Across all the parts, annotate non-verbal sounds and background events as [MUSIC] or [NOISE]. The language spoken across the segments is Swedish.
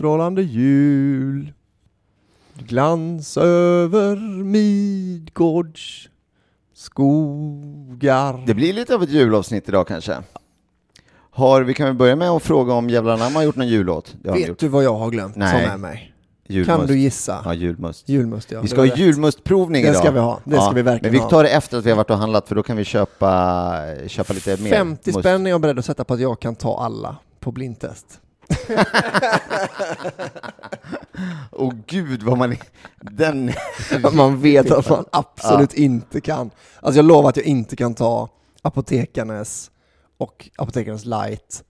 Strålande jul. Glans över Midgårds skogar. Det blir lite av ett julavsnitt idag kanske. Har, vi kan väl börja med att fråga om Jävlar anamma har gjort någon jullåt? Det har han Vet gjort. du vad jag har glömt Nej. som är mig? Julmust. Kan du gissa? Ja, julmust. Julmust, ja. Vi det ska var ha rätt. julmustprovning Det idag. ska vi ha. Det ska vi verkligen Men vi tar det efter att vi har varit och handlat för då kan vi köpa, köpa lite mer. 50 must. spänn är jag beredd att sätta på att jag kan ta alla på blindtest. Åh gud vad man... Den... man vet att man absolut inte kan. Alltså jag lovar att jag inte kan ta Apotekarnes och Apotekarnes light.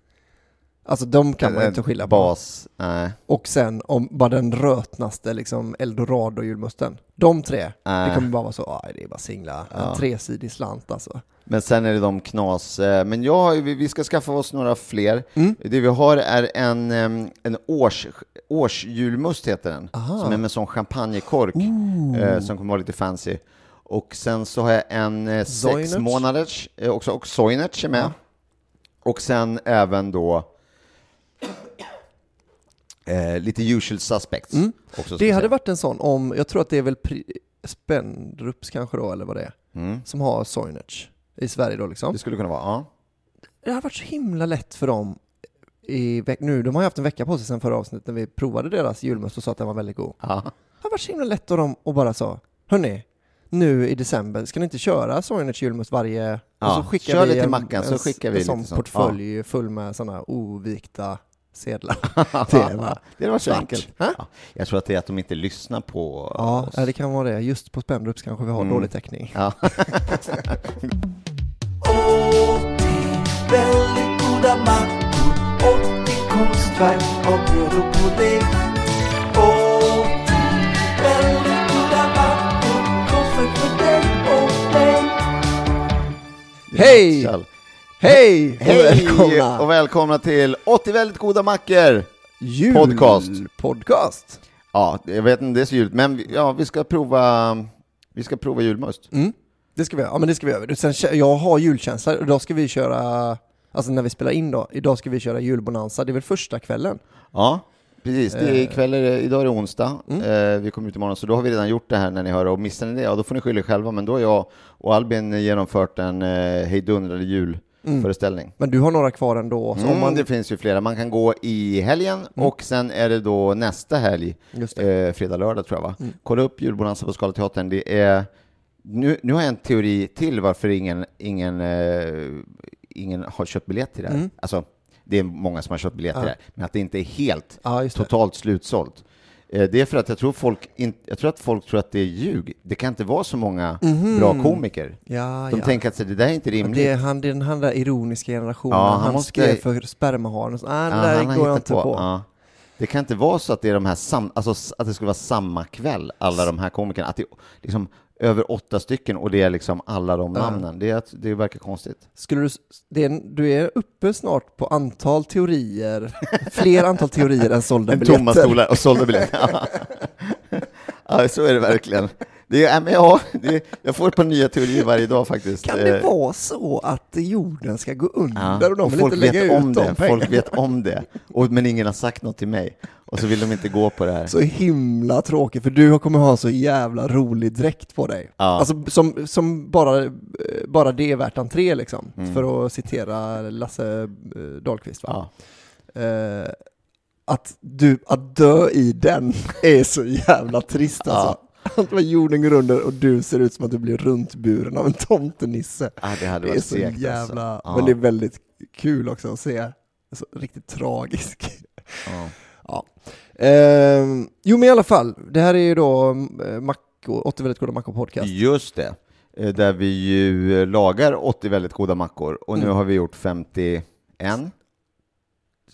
Alltså de kan man inte skilja på. Bas. Nej. Och sen om bara den rötnaste liksom eldorado-julmusten. De tre, Nej. det kommer bara vara så, aj det är bara singla, en tresidig slant alltså. Men sen är det de knas. eh, Men jag, vi vi ska skaffa oss några fler. Mm. Det vi har är en, en års, årsjulmust heter den. Som är med sån champagnekork. eh, Som kommer vara lite fancy. Och sen så har jag en eh, sex Zoinerts. månaders, eh, också, och Soinerts är med. Och sen även då eh, lite usual suspects. Också, Mm. Det jag hade säga. varit en sån om, jag tror att det är väl Spendrups kanske då, eller vad det är, Mm. som har Soinerts i Sverige då liksom. Det skulle kunna vara, ja. Det har varit så himla lätt för dem i nu, de har ju haft en vecka på sig sedan förra avsnittet när vi provade deras julmust och sa att den var väldigt god. ja. Det har varit så himla lätt av dem och bara sa, hörni, nu i december, ska ni inte köra Soinerts julmust varje... Ja, och så skickar kör vi lite en, mackan, så en, skickar vi en sån lite sånt. portfölj full med sådana ovikta sedlar. [LAUGHS] det är bara Det var så enkelt. Ja. Jag tror att det är att de inte lyssnar på Ja, oss. ja, det kan vara det. Just på Spendrups kanske vi har Mm. dålig täckning. Ja. [LAUGHS] Väldigt goda mackor och till konstverk av bröd och pudding. Och till väldigt goda mackor, konstverk för dig och mig. Hej! Hej! Och Hej välkomna! och välkomna till 80 väldigt goda mackor! Jul podcast. Podcast. Ja, jag vet inte, det är så jul, men vi- ja, vi ska prova, vi ska prova julmust. Mm. Det ska vi göra. Ja, men det ska vi göra. Sen, jag har julkänsla. Idag ska vi köra, alltså när vi spelar in då, idag ska vi köra julbonanza. Det är väl första kvällen? Ja, precis. Det är Eh. ikväll, är det, idag är det onsdag. Mm. Eh, vi kommer ut imorgon, så då har vi redan gjort det här när ni hör det. Och missar ni det, ja, då får ni skylla er själva. Men då har jag och Albin genomfört en eh, hejdundrande julföreställning. Men du har några kvar ändå. Så Mm, om man, Det finns ju flera. Man kan gå i helgen och sen är det då nästa helg, eh, fredag, lördag tror jag va? Mm. Kolla upp julbonanza på Scalateatern. Det är, nu, nu har jag en teori till varför ingen, ingen, eh, ingen har köpt biljett till det här. Mm. Alltså, det är många som har köpt biljett till Ja. det här, men att det inte är helt ja, totalt slutsålt. Eh, Det är för att jag tror, folk in, jag tror att folk tror att det är ljug. Det kan inte vara så många Mhm. bra komiker. Ja, De ja. tänker att det där är inte rimligt. det är han, det är den här där ironiska generationen. Ja, han han måste- skrev för spermaharen. Nej, det Ja, där han har går jag inte på. Ja. Det kan inte vara så att det är de här sam, alltså att det skulle vara samma kväll, alla de här komikerna. Att det, liksom, över åtta stycken och det är liksom alla de namnen. Det, är, det verkar konstigt. Skulle du, det är, du är uppe snart på antal teorier, fler antal teorier än [LAUGHS] sålda En biljetter. tomma stolar och sålda biljetter. [LAUGHS] ja, så är det verkligen. Det är, ja, men ja, det, jag får ett par nya teorier varje dag faktiskt. Kan det Eh, vara så att jorden ska gå under Ja, och de och vill folk inte lägga vet ut om de det. pengarna? Folk vet om det. Och, men ingen har sagt något till mig. Och så vill de inte gå på det här. Så himla tråkigt, för du kommer ha så jävla rolig dräkt på dig. Ja. Alltså som, som bara, eh, bara det är värt entré liksom, Mm. för att citera Lasse eh, Dahlqvist. Va? Ja. Eh, att, du, att dö i den [LAUGHS] är så jävla trist alltså. Att vad jorden går under och du ser ut som att du blir runtburen av en tomtenisse. Ja, det hade Det är varit så segt jävla, alltså. Men det är väldigt kul också att se. Så riktigt tragisk. Ja. Ja. Ehm, jo men i alla fall, det här är ju då eh, Macko, 80 väldigt goda mackor podcast. Just det. Eh, Där vi ju eh, lagar 80 väldigt goda mackor och nu Mm. har vi gjort 51.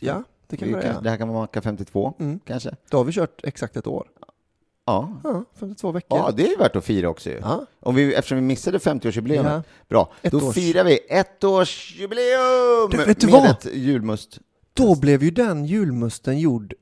Ja, det kan Vi vi kan- det här kan vara macka 52 Mm. kanske. Då har vi kört exakt ett år. Ja. Ja, 52 veckor. ja, det är värt att fira också ju. Ja. Om vi, eftersom vi missade 50-årsjubileet. Ja. Bra, Ett då års- firar vi ettårsjubileum Du, vet du med vad? ett julmust. Då blev ju den julmusten gjord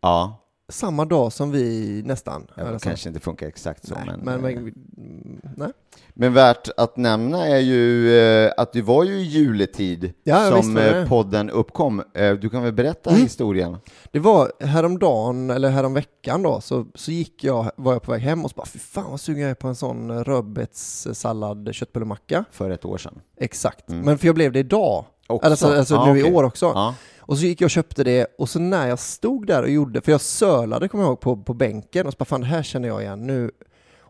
Ja, samma dag som vi nästan. det eller så. kanske inte funkar exakt så, Nej, men, men, men, mm, nej. men värt att nämna är ju eh, att det var ju juletid Ja, som det eh, det. podden uppkom. Eh, Du kan väl berätta Mm. historien? Det var häromdagen, eller häromveckan då, så, så gick jag, var jag på väg hem och så bara fy fan vad sugen jag är på en sån rödbetssallad köttbullemacka. För ett år sedan. Exakt. Mm. Men för jag blev det idag. Också? Alltså, alltså Ja, nu okej. i år också. Ja. Och så gick jag och köpte det och så när jag stod där och gjorde, för jag sölade kommer jag ihåg på, på bänken och så bara fan det här känner jag igen nu.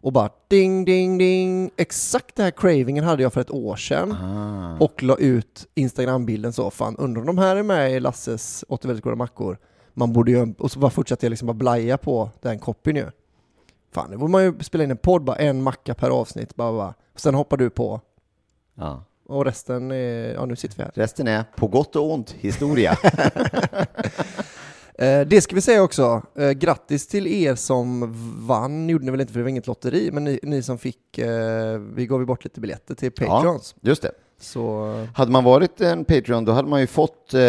Och bara ding ding ding, exakt det här cravingen hade jag för ett år sedan. Ah. Och la ut Instagram-bilden så, fan undrar om de här är med i Lasses 80 väldigt goda mackor. Man borde ju, och så bara fortsatte jag liksom bara blaja på den copyn ju. Fan, det borde man ju spela in en podd, bara en macka per avsnitt, bara, bara. Sen hoppar du på. Ja. Och resten är, ja nu sitter vi här. Resten är på gott och ont historia. [LAUGHS] Eh, det ska vi säga också, eh, grattis till er som vann, gjorde ni väl inte för det var inget lotteri, men ni, ni som fick, eh, vi gav ju bort lite biljetter till Patreons. Just det. Så Hade man varit en Patreon då hade man ju fått eh,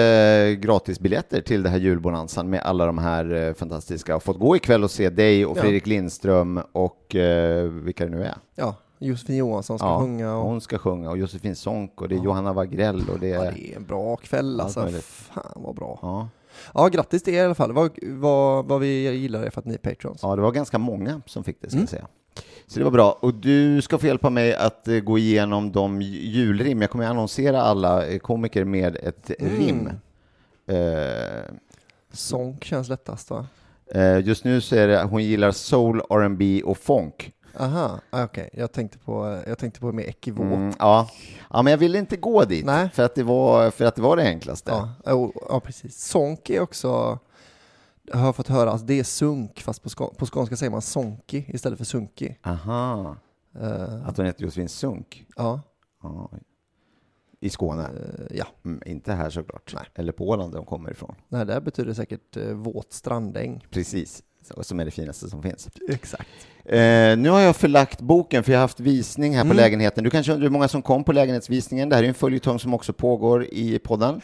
gratisbiljetter till det här julbonanzan med alla de här eh, fantastiska och fått gå ikväll och se dig och Ja. Fredrik Lindström och eh, vilka det nu är. ja, Josefin Johansson ska Ja, sjunga och Hon ska sjunga och Josefin Sonck och det är Johanna Wagrell och det är... ja, det är en bra kväll Allt alltså. möjligt. Fan vad bra. Ja. Ja, grattis till er i alla fall. Vad, vad, vad vi gillar det för att ni är Patreons. ja, det var ganska många som fick det ska Mm. jag säga. Så det var bra. Och du ska få hjälpa mig att eh, gå igenom de julrim. Jag kommer att annonsera alla eh, komiker med ett Mm. rim. Eh, Sonk känns lättast va? Eh, Just nu så är det, hon gillar soul, R&B och funk. Aha, ah, okej. Jag tänkte på, jag tänkte på mer ekivok. Mm, ja. ja, men jag ville inte gå dit Nej. för att det var, för att det, var det enklaste. Ja, ja, ja, precis. Sonk är också, jag har fått höra, att det är sunk, fast på, skå- på skånska säger man sonki istället för sunki. Aha, Eh, att hon heter Josefin Sunk. ja, Ja. I Skåne. eh, ja, Mm, inte här såklart. Nej. Eller på Åland där de kommer ifrån. nej, det här betyder säkert eh, våt strandäng. Precis, så, som är det finaste som finns. Exakt. Eh, nu har jag förlagt boken för jag har haft visning här på Mm. lägenheten. Du kanske undrar hur många som kom på lägenhetsvisningen. Det här är en följetong som också pågår i podden.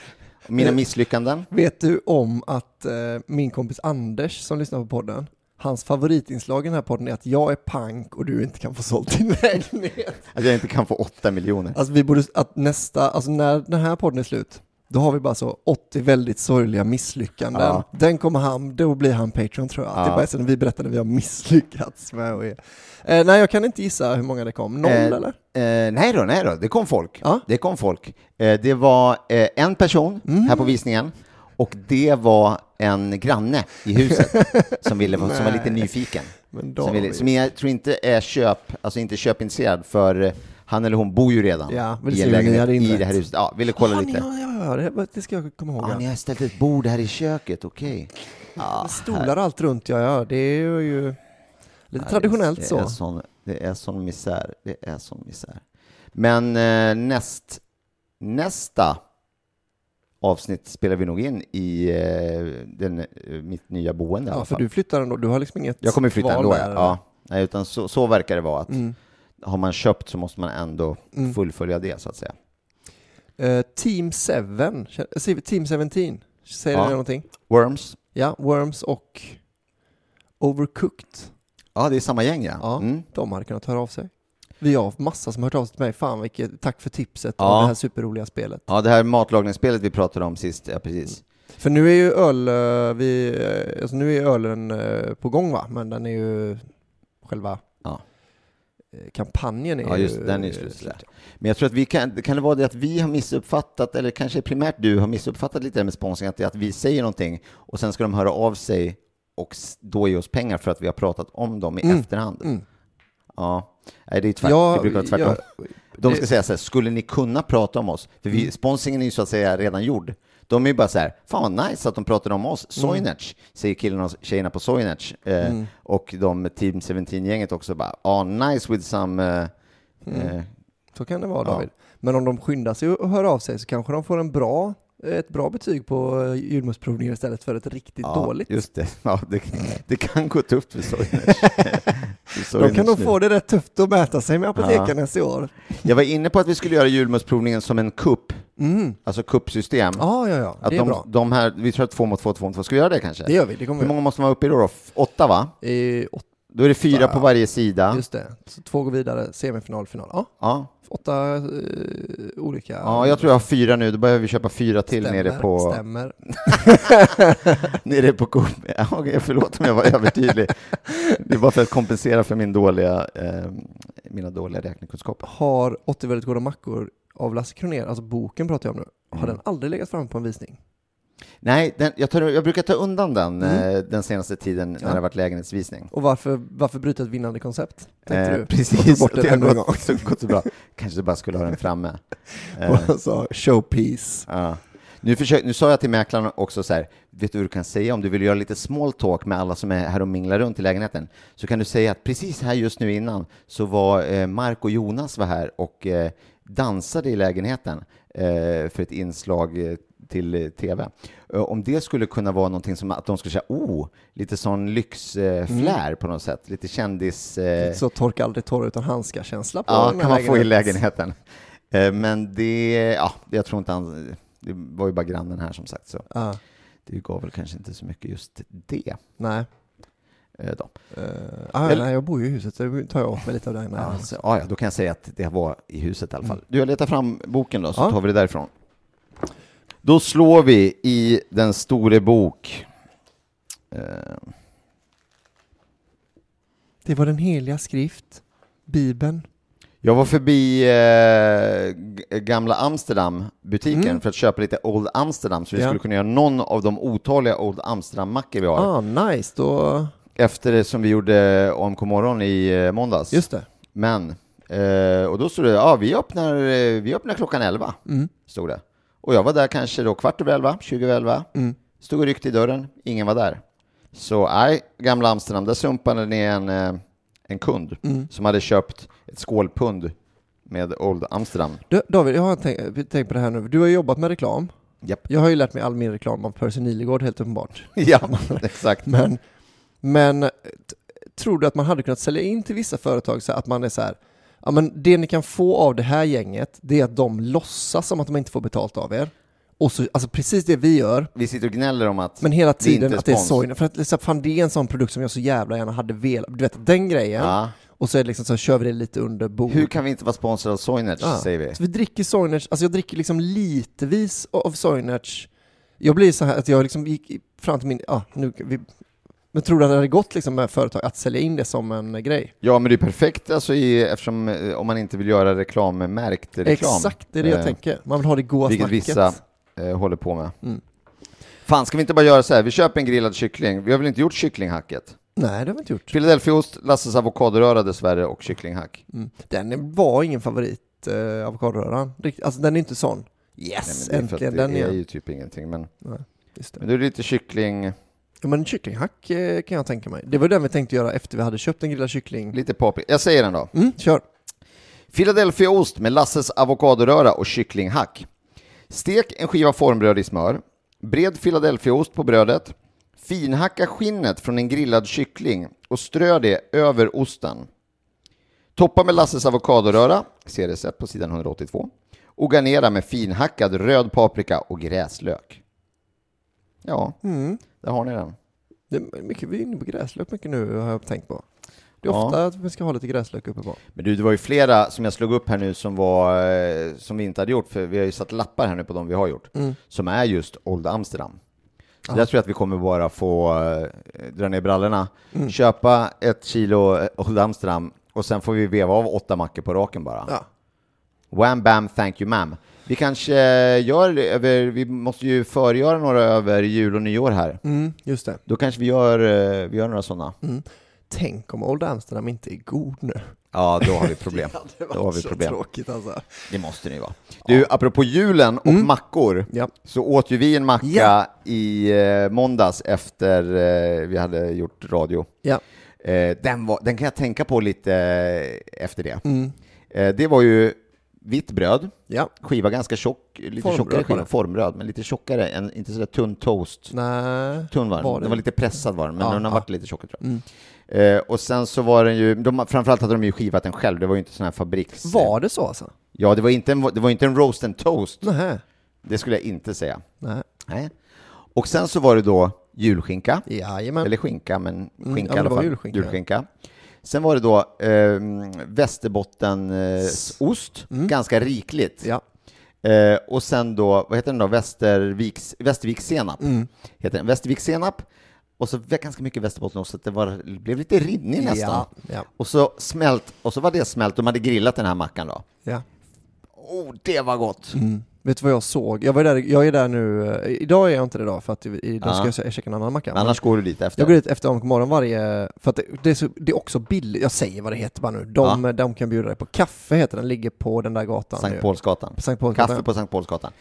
Mina Eh. misslyckanden. Vet du om att eh, min kompis Anders som lyssnar på podden, hans favoritinslag i den här podden är att jag är pank och du inte kan få sålt din lägenhet. Att jag inte kan få åtta miljoner. Alltså vi borde, att nästa, alltså när den här podden är slut, då har vi bara så 80 väldigt sorgliga misslyckanden. Ja. Den kommer han, då blir han Patreon tror jag. Att Det är Ja. bara sen vi berättar när vi har misslyckats med och. Eh, nej, jag kan inte gissa hur många det kom. Noll Eh, eller? Eh, nej då, nej då, det kom folk. Ja. Det kom folk. Eh, det var eh, en person Mm. här på visningen och det var en granne i huset [LAUGHS] som, ville, som var lite nyfiken. Som, ville, som jag tror inte är köp, alltså inte köpintresserad för han eller hon bor ju redan Ja, i en lägenhet i det här huset. Ja, ville kolla Ah, lite. Ja, ja, ja, det, det ska jag komma ihåg. Ja, Ja, ni har ställt ett bord här i köket, okej. Ja, Stolar allt runt, ja, ja. Det är ju lite traditionellt det, så. Det är sån, det är sån misär. Det är sån misär. Men eh, näst, nästa avsnitt spelar vi nog in i eh, den, eh, mitt nya boende Ja, för du flyttar ändå, du har liksom inget Jag kommer flytta ändå, där, ja. ja. Nej, utan så, så verkar det vara. att Mm. Har man köpt så måste man ändå fullfölja det, så att säga. Eh, Team 7, Känner- säger vi Team 17, säger Ja. det någonting? Worms? Ja, Worms och Overcooked. Ja, det är samma gäng, ja. Ja, Mm. de hade kunnat höra av sig. Vi har massa som har hört av sig till mig. Fan vilket, tack för tipset Ja. om det här superroliga spelet. Ja, det här matlagningsspelet vi pratade om sist, ja precis. För nu är ju öl, eh, vi, eh, alltså nu är ölen eh, på gång va, men den är ju själva eh, kampanjen är Ja, just ju den är ju eh, slut. slut. Men jag tror att vi kan, kan det vara det att vi har missuppfattat, eller kanske primärt du har missuppfattat lite det med sponsring, att det är att vi säger någonting och sen ska de höra av sig och då ge oss pengar för att vi har pratat om dem i Mm. efterhand. Mm. Ja, nej det är tvärt, Ja, det brukar vara tvärtom. ja, De det- ska säga så här, skulle ni kunna prata om oss? För vi, sponsringen är ju så att säga redan gjord. De är ju bara så här, fan vad nice att de pratade om oss. Soinerts, säger killarna och tjejerna på Soinerts. Eh, Och de Team 17-gänget också bara, ah nice with some... Eh, eh, Så kan det vara Ja. David. Men om de skyndar sig och hör av sig så kanske de får en bra, ett bra betyg på eh, julmustprovningen istället för ett riktigt ja, dåligt. Just det, [LAUGHS] ja, det, det kan gå tufft för Soinerts. [LAUGHS] För De kan nog få det rätt tufft att mäta sig med apotekarnas i år. Jag var inne på att vi skulle göra julmustprovningen som en kupp, Mm. alltså kuppsystem. Ja, ja, ja. Att Det är de, bra. de här, vi tror att två mot två, två mot två. Ska vi göra det kanske? Det gör vi. Det kommer Hur många måste man vara uppe i då? då? Åtta va? göra. åt- Då är det fyra på varje sida. Just det. Så två går vidare, semifinal, final. Ja, Ja. åtta eh, olika. ja, jag tror jag har fyra nu. Då behöver vi köpa fyra till stämmer, nere på... Stämmer. [LAUGHS] Nere på Coop. Ja, förlåt om jag var övertydlig. Det är bara för att kompensera för min dåliga, eh, mina dåliga räknekunskaper. Har 80 väldigt goda mackor av Lasse Kronér, alltså boken pratar jag om nu, har Mm. den aldrig legat framme på en visning? Nej, den, jag, tar, jag brukar ta undan den Mm. eh, den senaste tiden när Ja. det har varit lägenhetsvisning. Och varför, varför bryta ett vinnande koncept? Eh, du? precis, bort det har ännu en gång. gått, så, gått så bra. [LAUGHS] Kanske bara skulle ha den framme. Eh, showpiece. Ja. Nu, försök, nu sa jag till mäklaren också så här, vet du vad du kan säga om du vill göra lite small talk med alla som är här och minglar runt i lägenheten? Så kan du säga att precis här just nu innan så var eh, Mark och Jonas var här och eh, dansade i lägenheten eh, för ett inslag eh, till eh, tv. Om det skulle kunna vara någonting som att de skulle säga, oh, lite sån lyxflär flär på något sätt, lite kändis... Eh, Så torka aldrig torr utan handskar-känsla på Ja, kan man få i lägenheten. Men det, ja, jag tror inte han, det var ju bara grannen här som sagt, så Ja, det gav väl kanske inte så mycket just det. nej. Eh, Då. Uh, ah, Eller- nej, jag bor ju i huset, så det tar jag åt mig lite av den. här. Ja, så, ja, då kan jag säga att det var i huset i alla fall. Du, jag letar fram boken då, så Ja. tar vi det därifrån. Då slår vi i den store bok. Eh, Det var den heliga skrift, Bibeln. Jag var förbi eh, gamla Amsterdam-butiken Mm. för att köpa lite Old Amsterdam, så vi Ja. skulle kunna göra någon av de otaliga Old Amsterdam-mackor vi har. Ah, nice. Då... Efter det som vi gjorde OMK morgon i eh, måndags. Just det. Men, eh, och då stod det, ja vi öppnar, eh, vi öppnar klockan 11, Mm. stod det. Och jag var där kanske då kvart över 11, 20 över 11. Mm. Stod och ryckte i dörren, ingen var där. Så nej, gamla Amsterdam, där sumpade ni en, eh, en kund Mm. som hade köpt ett skålpund med Old Amsterdam. Du, David, jag har tänkt tänk på det här nu. Du har jobbat med reklam. Japp. Jag har ju lärt mig all min reklam av Percy Nilegård helt uppenbart. [LAUGHS] ja, exakt. Men, men t- tror du att man hade kunnat sälja in till vissa företag så att man är så här, ja men det ni kan få av det här gänget, det är att de låtsas som att de inte får betalt av er. Och så, alltså precis det vi gör, Vi sitter och gnäller om att men hela Det tiden inte att det är sorgen. För att liksom, fan, det är en sån produkt som jag så jävla gärna hade velat, du vet den grejen. ja, Och så är det liksom så kör vi det lite under bordet. hur kan vi inte vara sponsrade av Soinerts, Ja. säger vi. Så vi dricker Soinerts, alltså jag dricker liksom litevis av Soinerts. Jag blir så här att jag liksom gick fram till min, ja nu, vi, men tror du att det hade gått liksom med företag att sälja in det som en grej? Ja, men det är perfekt alltså i, eftersom eh, om man inte vill göra reklammärkt reklam. Exakt, det är det jag Eh, tänker. Man vill ha det goda Vilket snacket. vissa eh, håller på med. Mm. Fan, ska vi inte bara göra så här? Vi köper en grillad kyckling. Vi har väl inte gjort kycklinghacket? Nej, det har vi inte gjort. Philadelphiaost, Lasses avokadoröra dessvärre och kycklinghack. Mm. Den var ingen favorit, eh, avokadoröran. Alltså den är inte sån. Nej, Yes, men det är för att äntligen det den är igen. ju typ ingenting, men, Just det. men då är det lite kyckling, Ja, men kycklinghack eh, kan jag tänka mig. Det var den vi tänkte göra efter vi hade köpt en grillad kyckling. lite paprika. Jag säger den då. Mm, kör. Philadelphiaost med Lasses avokadoröra och kycklinghack. Stek en skiva formbröd i smör. Bred Philadelphiaost på brödet. Finhacka skinnet från en grillad kyckling och strö det över osten. Toppa med Lasses avokadoröra, ser recept på sidan 182. Och garnera med finhackad röd paprika och gräslök. Ja, där har ni den. Det är mycket, vi är inne på gräslök mycket nu har jag tänkt på. Det är Ja. ofta att vi ska ha lite gräslök uppe på. Men du, det var ju flera som jag slog upp här nu som var eh, som vi inte hade gjort, för vi har ju satt lappar här nu på de vi har gjort, som är just Old Amsterdam. Så där tror jag att vi kommer bara få eh, dra ner brallorna, köpa ett kilo eh, Old Amsterdam och sen får vi veva av åtta mackor på raken bara. Ja. Wham bam, thank you ma'am. Vi kanske gör det över, vi måste ju förgöra några över jul och nyår här. Mm, just det. Då kanske vi gör, eh, vi gör några sådana. Tänk om Old Amsterdam inte är god nu. Ja, då har vi problem. [LAUGHS] Det Då har vi problem. tråkigt alltså. Det måste ni vara. Du, apropå julen och mackor, Ja. så åt ju vi en macka Ja. i eh, måndags efter eh, vi hade gjort radio. Ja. Eh, den, var, den kan jag tänka på lite eh, efter det. Mm. Eh, det var ju vitt bröd, Ja. skiva ganska tjock, lite Formbröd tjockare skiva, formbröd, men lite tjockare, än, inte sådär tunn toast. Nej. Tunn var den. Var Den var lite pressad var den, men Ja, den har ja. varit lite tjockare tror jag. Eh, och sen så var den ju, de, framförallt hade de ju skivat den själv, det var ju inte sån här fabriks... Var det så alltså? Ja, det var inte en, det var inte en roast and toast, Nej. det skulle jag inte säga. Nej. Nej. Och sen så var det då julskinka, Jajamän. eller skinka, men skinka Mm, ja, i men alla det var fall. julskinka. Sen var det då eh, Västerbottenost, ganska rikligt. Ja. Eh, och sen då, vad heter den då, Västerviks, Västervikssenap. Mm. Heter den. Västervikssenap, och så ganska mycket västerbottenost, så det var, blev lite rinnig nästan. Ja. Ja. Och så smält, och så var det smält, de hade grillat den här mackan då. ja. Oh, det var gott! Mm. Vet du vad jag såg? Jag, var där, jag är där nu, eh, idag är jag inte det idag för att idag Ja. ska jag käka en annan macka. Men annars går du dit efter. Jag går dit efter AMK morgon varje, för att det, det, är så, det är också billigt, jag säger vad det heter bara nu, de, de kan bjuda dig på kaffe heter den, ligger på den där gatan Sankt. Paulsgatan. På Sankt Paulsgatan. Kaffe på Sankt Paulsgatan.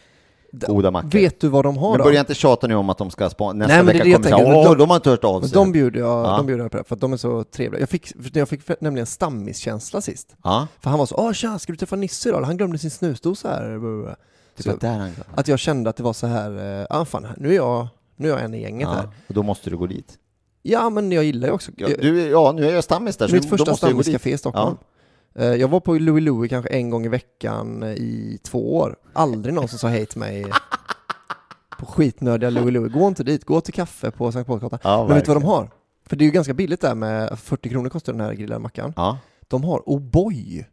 Goda mackor. Vet du vad de har Men då? börja inte tjata nu om att de ska spå... Nästa Nej, men vecka det jag kommer tänker. åh, De- de har inte hört av Men sig. de bjuder jag, Ja. de bjuder jag på det, för att de är så trevliga. Jag fick, jag fick nämligen stammiskänsla sist. Ja, För han var så, åh tja, ska du träffa Nisse idag? Han glömde sin snusdosa här. Så- var där han Att jag kände att det var så här, ja ah, fan, nu är jag, nu är jag en i gänget här. ja, och då måste du gå dit. Ja, men jag gillar ju också, Ja, du, ja nu är jag stammis där, så mitt första stammiscafé i Stockholm. Eh, Jag var på Louie Louie kanske en gång i veckan eh, i två år. Aldrig någon som sa hej till mig [LAUGHS] på skitnödiga Louie Louie. Gå inte dit, gå till kaffe på Sankt Paulsgatan. Ja, Men vet du vad de har? För det är ju ganska billigt där med 40 kronor kostar den här grillade mackan. Ja. De har O'boy.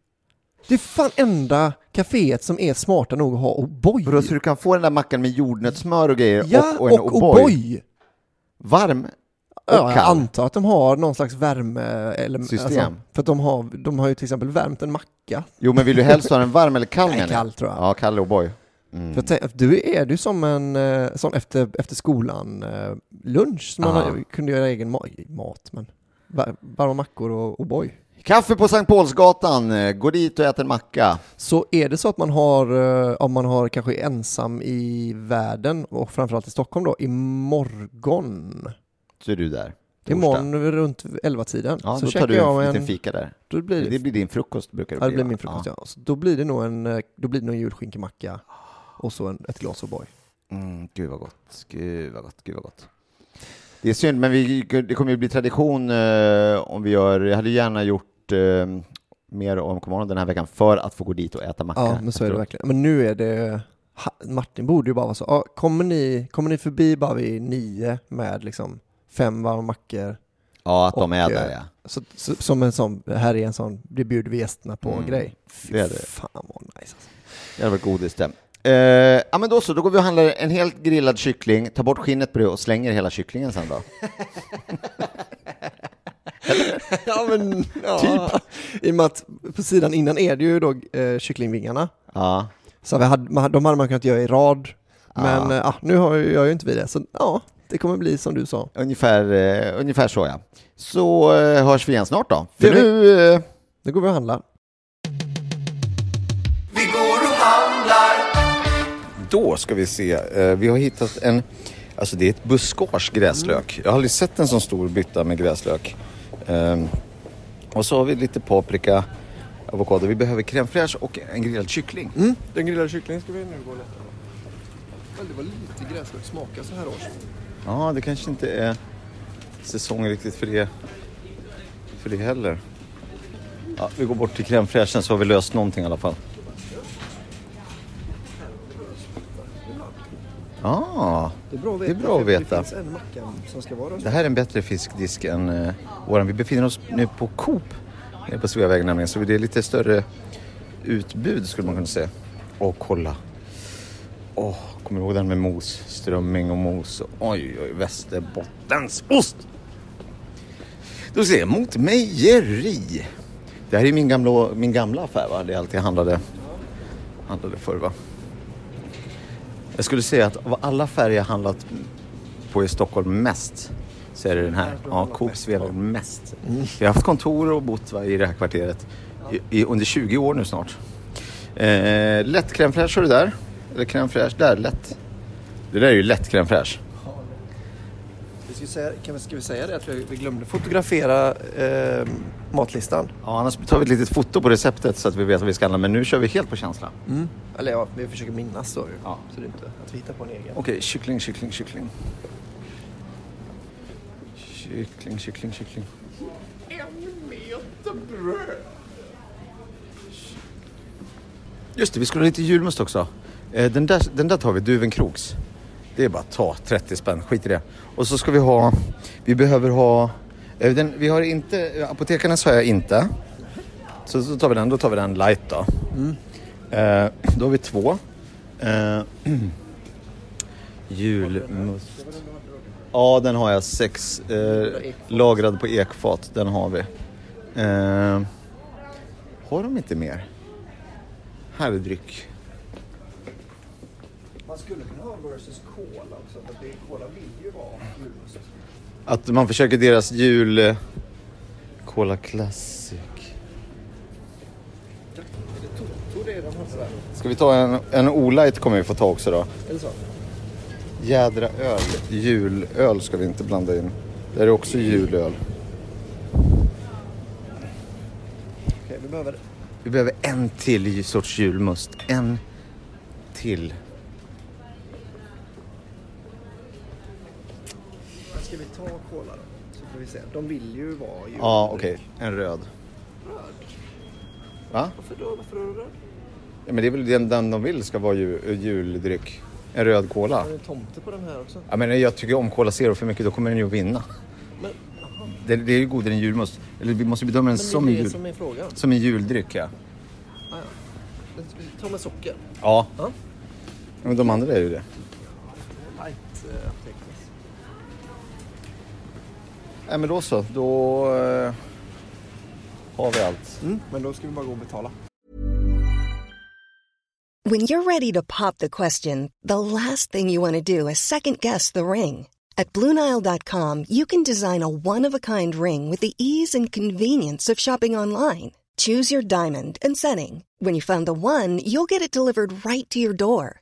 Det är fan enda kaféet som är smarta nog att ha O'boy. Så du kan få den där mackan med jordnötssmör och grejer Ja, och, och en och O'boy? O'boy! Varm? Och Ja, jag kall? antar att de har någon slags värme... Eller, System. för att de har, de har ju till exempel värmt en macka. Jo, men vill du helst ha den varm eller kall [LAUGHS] Nej, menar jag? kall, tror jag. Ja, kall O'boy. Mm. För jag tänk- du är du som en eh, sån efter, efter skolan eh, lunch som man Ja. kunde göra egen ma- mat, men var- varma mackor och O'boy. Kaffe på Sankt Paulsgatan, eh, gå dit och ät en macka. Så är det så att man har, eh, om man har kanske ensam i världen och framförallt i Stockholm då, imorgon, Så är du där. Torsdag. imorgon runt 11-tiden, Ja, så då tar du jag en en, liten fika där. då blir Det det, blir din frukost brukar det ja, det bli, blir min frukost ja. Så då blir det nog en, eh, då blir det nog en julskinkemacka och så en, ett glas O'boy. Mm, gud vad gott, gud vad gott, gud vad gott. Det är synd, men vi, det kommer ju bli tradition eh, om vi gör, jag hade gärna gjort eh, mer om morgonen den här veckan för att få gå dit och äta macka. Ja, men så är det verkligen. Men nu är det, Martin borde ju bara vara så, ja, kommer, ni, kommer ni förbi bara vid nio med liksom fem varma mackor? Ja, att de Och, är eh, där ja. Så, så, som en sån, här är en sån, det bjuder vi gästerna på Mm, grej. Fy det är det. fan vad nice alltså. Det hade varit godis det. Eh, ja men då så, då går vi och handlar en helt grillad kyckling, tar bort skinnet på det och slänger hela kycklingen sen då. [LAUGHS] [LAUGHS] Ja men, ja. Typ. I och med att på sidan innan är det ju då eh, kycklingvingarna. Ja, Så vi hade, man, de hade man kunnat göra i rad. Men Ja. ja. ah, nu har jag, jag ju inte vi det, så ja, det kommer bli som du sa. ungefär, eh, ungefär så ja. Så eh, hörs vi igen snart då. Det För gör nu... Eh, Nu går vi och handlar. Vi går och handlar. Då ska vi se. Eh, Vi har hittat en, alltså det är ett buskage gräslök. Jag har aldrig sett en sån stor bytta med gräslök. Ehm, Och så har vi lite paprika, avokado. Vi behöver crème fraîche och en grillad kyckling. Mm, den grillade kycklingen ska vi nu gå och leta Men det var lite gräslök smaka så här års. Ja, det kanske inte är säsong riktigt för det för det heller. Ja, vi går bort till crème fraîchen så har vi löst någonting i alla fall. Ah, Det är bra att Det veta. är bra att veta. Det finns en macka som ska vara det här är en bättre fiskdisk än uh, våran. Vi befinner oss nu på Coop nere på Sveavägen nämligen. Så det är lite större utbud skulle man kunna säga. Åh, kolla. Åh, kommer du ihåg den med mos? Strömming och mos. Oj, oj, Västerbottensost! Då ser jag mot mejeri. Det här är min gamla, min gamla affär va? Det är alltid handlade, handlade förr va? Jag skulle säga att av alla färger jag handlat på i Stockholm mest så är det den här. Ja, Coops vevar mest. Jag har haft kontor och bott va, i det här kvarteret i, i, under 20 år nu snart. Eh, lätt crème fraîche har du där. Eller crème fraîche där, lätt. Det där är ju lätt crème fraîche. Vi ska, säga, kan vi, ska vi säga det att vi, vi glömde fotografera eh, matlistan? Ja, annars tar vi ett litet foto på receptet så att vi vet vad vi ska handla. Men nu kör vi helt på känsla. Eller ja, vi försöker minnas då ju. Ja. Så det är inte att vi hittar på en egen. Okej, kyckling, kyckling, kyckling. Kyckling, kyckling, kyckling. Just det, vi skulle ha lite julmust också. Eh, Den där, den där tar vi, Duvenkroks. Det är bara att ta 30 spänn, skit i det. Och så ska vi ha, vi behöver ha, eh, den, vi har inte, apotekarnas har jag inte. Så, så tar vi den, då tar vi den light då. Eh, då har vi två. Eh, [CLEARS THROAT] julmust. Ja, den har jag. Sex eh, lagrad på ekfat. Den har vi. Eh, har de inte mer? Här är dryck. Man skulle kunna versus cola också. För det, cola vill ju vara julmust. Att man försöker deras jul... eh, Cola Classic. Ska vi ta en, en O-light kommer vi få ta också då. Eller så. Jädra öl. Julöl ska vi inte blanda in. Det är också julöl. Okej, vi behöver Vi behöver en till sorts julmust. En till. Ska vi ta cola då? Se. De vill ju vara jul. Ja, okej. En röd. Va? Varför då? Varför då? Ja, men det är väl den, den de vill ska vara ju, juldryck. En röd cola. Har du en tomte på den här också? Ja, men jag tycker om Cola Zero för mycket, då kommer den ju att vinna. Men. Det, det är ju godare än julmust. Eller vi måste bedöma den Men som, det en är det jul, som är frågan. som en juldryck, ja. Ah, ja. Ta med socker. Ja. Ja. Men de andra är ju det. Nej, men då så. Då eh, har vi allt. Mm, men då ska vi bara gå och betala. When you're ready to pop the question, the last thing you want to do is second guess the ring. At Bluenile.com, you can design a one of a kind ring with the ease and convenience of shopping online. Choose your diamond and setting. When you find the one, you'll get it delivered right to your door.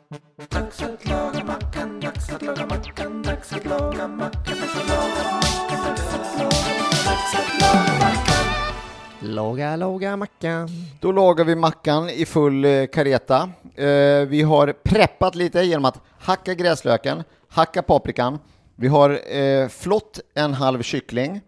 Dags att laga mackan, dags att laga mackan, dags att laga mackan, dags att laga mackan, dags att laga mackan, dags att laga mackan. Laga, laga mackan. Då lagar vi mackan i full eh, kareta. Eh, vi har preppat lite genom att hacka gräslöken, hacka paprikan. Vi har eh, flott en halv kyckling.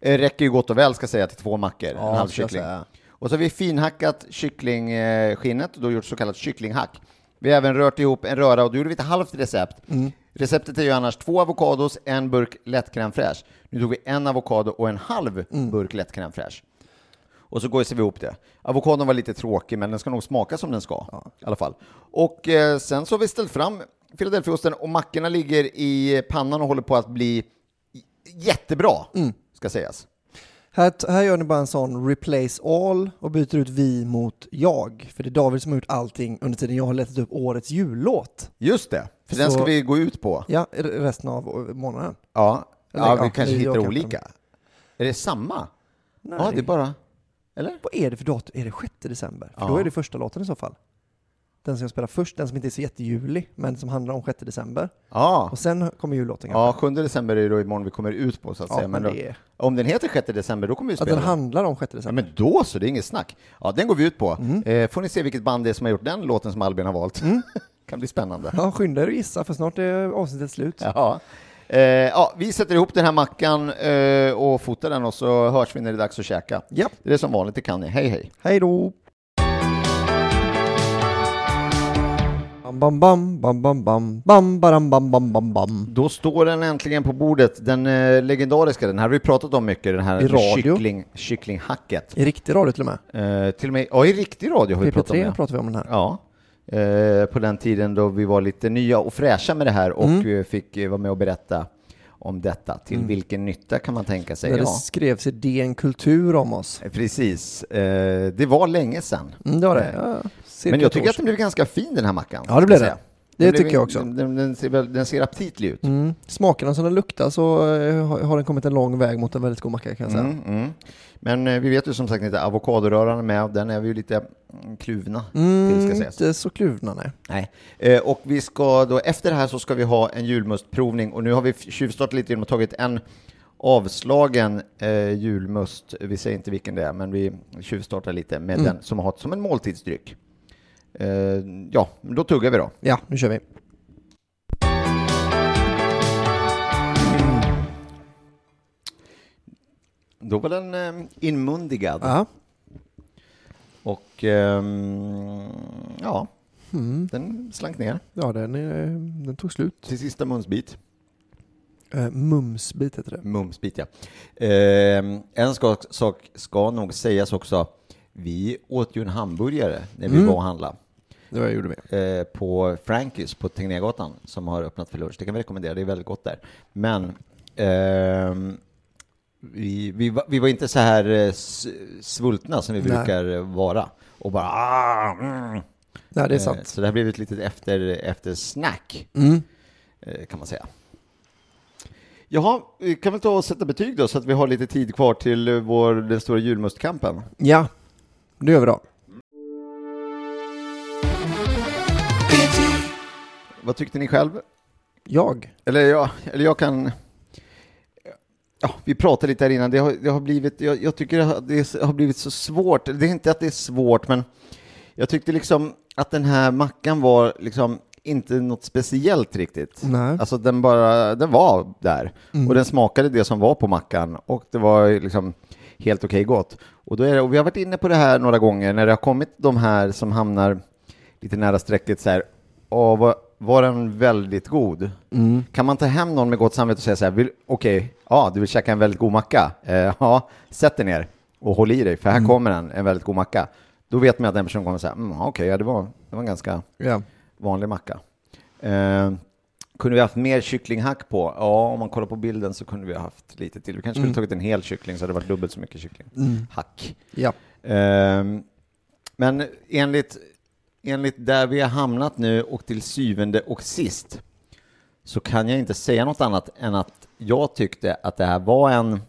Eh, räcker ju gott och väl ska jag säga till två mackor. Mm. Ja, en halv kyckling. Och så har vi finhackat kycklingskinnet och då gjort så kallat kycklinghack. Vi har även rört ihop en röra och då gjorde vi ett halvt recept. Mm. Receptet är ju annars två avokados, en burk lätt crème fraîche. Nu tog vi en avokado och en halv Mm. burk lätt crème fraîche. Och så gosar vi ihop det. Avokadon var lite tråkig, men den ska nog smaka som den ska. I alla fall. Och eh, sen så har vi ställt fram Philadelphiaosten och mackorna ligger i pannan och håller på att bli jättebra, Mm. ska sägas. Här, här gör ni bara en sån replace all och byter ut vi mot jag. För det är David som har gjort allting under tiden jag har letat upp årets jullåt. Just det, för den Så- ska vi gå ut på. Ja, resten av månaden. Ja, Eller, ja ja, vi kanske jag hittar olika. Är det samma? Nej. Ja, det är bara... Eller? Vad är det för datum? Är det 6 december? För Ja. då är det första låten i så fall. Den som jag spelar först, den som inte är så jättejulig, men som handlar om 6 december. Ja. Och sen kommer jullåten Ja, 7 december är det då imorgon vi kommer ut på så att Ja, säga. men då, är- Om den heter 6 december, då kommer vi Att spela den handlar om 6 december. Ja, men då så, det är inget snack. Ja, den går vi ut på. Mm. Eh, får ni se vilket band det är som har gjort den låten som Albin har valt. [LAUGHS] kan bli spännande. Ja, skynda er att gissa för snart är avsnittet slut. Ja. Eh, ja, vi sätter ihop den här mackan eh, och fotar den och så hörs vi när det är dags att käka. Ja. Det är som vanligt, det kan ni. Hej hej! Hej då! Bam, bam, bam, bam, bam, bam, baram, bam, bam, bam, bam. Då står den äntligen på bordet, den eh, legendariska, den här har vi pratat om mycket, den här I radio. kyckling, kycklinghacket. I riktig radio till och med. Eh, till och med, ja i riktig radio har vi pratat om PP3 det. pratar vi om den här. Ja, eh, på den tiden då vi var lite nya och fräscha med det här och Mm. eh, fick eh, vara med och berätta om detta. Till Mm. vilken nytta kan man tänka sig? Det Ja, skrevs i DN Kultur om oss. precis. Eh, det var länge sedan. Mm, det var det. Eh, Ja, Men jag tycker att den blev ganska fin den här mackan. Ja, det blev det. Det Den blev- tycker jag också. Den, den, ser, den ser aptitlig ut. Mm. Smakerna som den luktar så eh, har den kommit en lång väg mot en väldigt god macka kan jag säga. Mm, mm. Men eh, vi vet ju som sagt inte, avokadoröran med, den är vi ju lite mm, kluvna till Mm, ska sägas. inte så kluvna nej. Nej. Eh, och vi ska då, efter det här så ska vi ha en julmustprovning och nu har vi tjuvstartat lite genom att tagit en avslagen eh, julmust, vi säger inte vilken det är, men vi tjuvstartar lite med Mm. den som har som en måltidsdryck. Eh, ja, då tuggar vi då. Ja, nu kör vi. Då var den eh, inmundigad. Ja. Och ehm, ja, Mm. den slank ner Ja, den, är, den tog slut. till sista munsbit. Eh, mumsbit heter det. Mumsbit, ja. Ehm, en ska, sak ska nog sägas också. Vi åt ju en hamburgare när vi Mm. var och handlade. Det var jag gjorde vi. Eh, på Frankis på Tegnérgatan som har öppnat för lunch. Det kan vi rekommendera, det är väldigt gott där. Men ehm, vi, vi, var, vi var inte så här eh, svultna som vi Nej. brukar eh, vara. Och bara ah, mm. Nej, det är Eh, sant. Så det har blivit ett litet efter, efter snack Mm. eh, kan man säga. Jaha, vi kan väl ta och sätta betyg då så att vi har lite tid kvar till eh, vår, den stora julmustkampen. Ja, det gör vi då. Vad tyckte ni själv? Jag? Eller jag, eller jag kan... Ja, vi pratade lite här innan, det har, det har blivit, jag, jag tycker det har, det har blivit så svårt. Det är inte att det är svårt, men jag tyckte liksom att den här mackan var liksom inte något speciellt riktigt. Nej. Alltså den bara, den var där. Mm. Och den smakade det som var på mackan och det var ju liksom helt okej gott. Och, då är det, och vi har varit inne på det här några gånger när det har kommit de här som hamnar lite nära strecket så här, Åh, var, var den väldigt god? Mm. Kan man ta hem någon med gott samvete och säga så här, okej, ja, du vill käka en väldigt god macka? Eh, [LAUGHS] ja, sätt dig ner och håll i dig, för här Mm. kommer en, en väldigt god macka. Då vet man att den personen kommer säga, mm, okej, ja, det, var, det var en ganska Ja. vanlig macka. Eh, kunde vi haft mer kycklinghack på? Ja, om man kollar på bilden så kunde vi ha haft lite till. Vi kanske skulle Mm. tagit en hel kyckling så hade det varit dubbelt så mycket Mm. kycklinghack. Ja. Ehm, men enligt, enligt där vi har hamnat nu och till syvende och sist så kan jag inte säga något annat än att jag tyckte att det här var en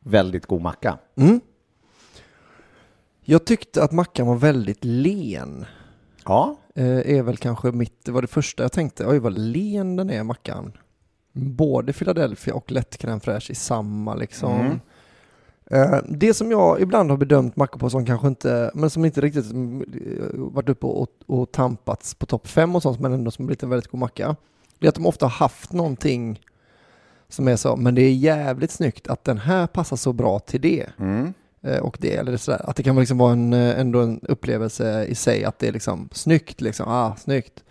väldigt god macka. Mm. Jag tyckte att mackan var väldigt len. Ja. Eh, är väl kanske mitt, det var det första jag tänkte, oj vad len den är mackan. Både Philadelphia och lätt fraîche i samma liksom. Mm. Eh, Det som jag ibland har bedömt mackor på som kanske inte, men som inte riktigt mm, eh, varit uppe och, och tampats på topp fem och sånt, men ändå som blivit en väldigt god macka, det är att de ofta har haft någonting som är så, men det är jävligt snyggt att den här passar så bra till det. Mm. Eh, Och det, eller sådär, att det kan liksom vara en, eh, ändå en upplevelse i sig, att det är liksom snyggt, liksom, ah, snyggt.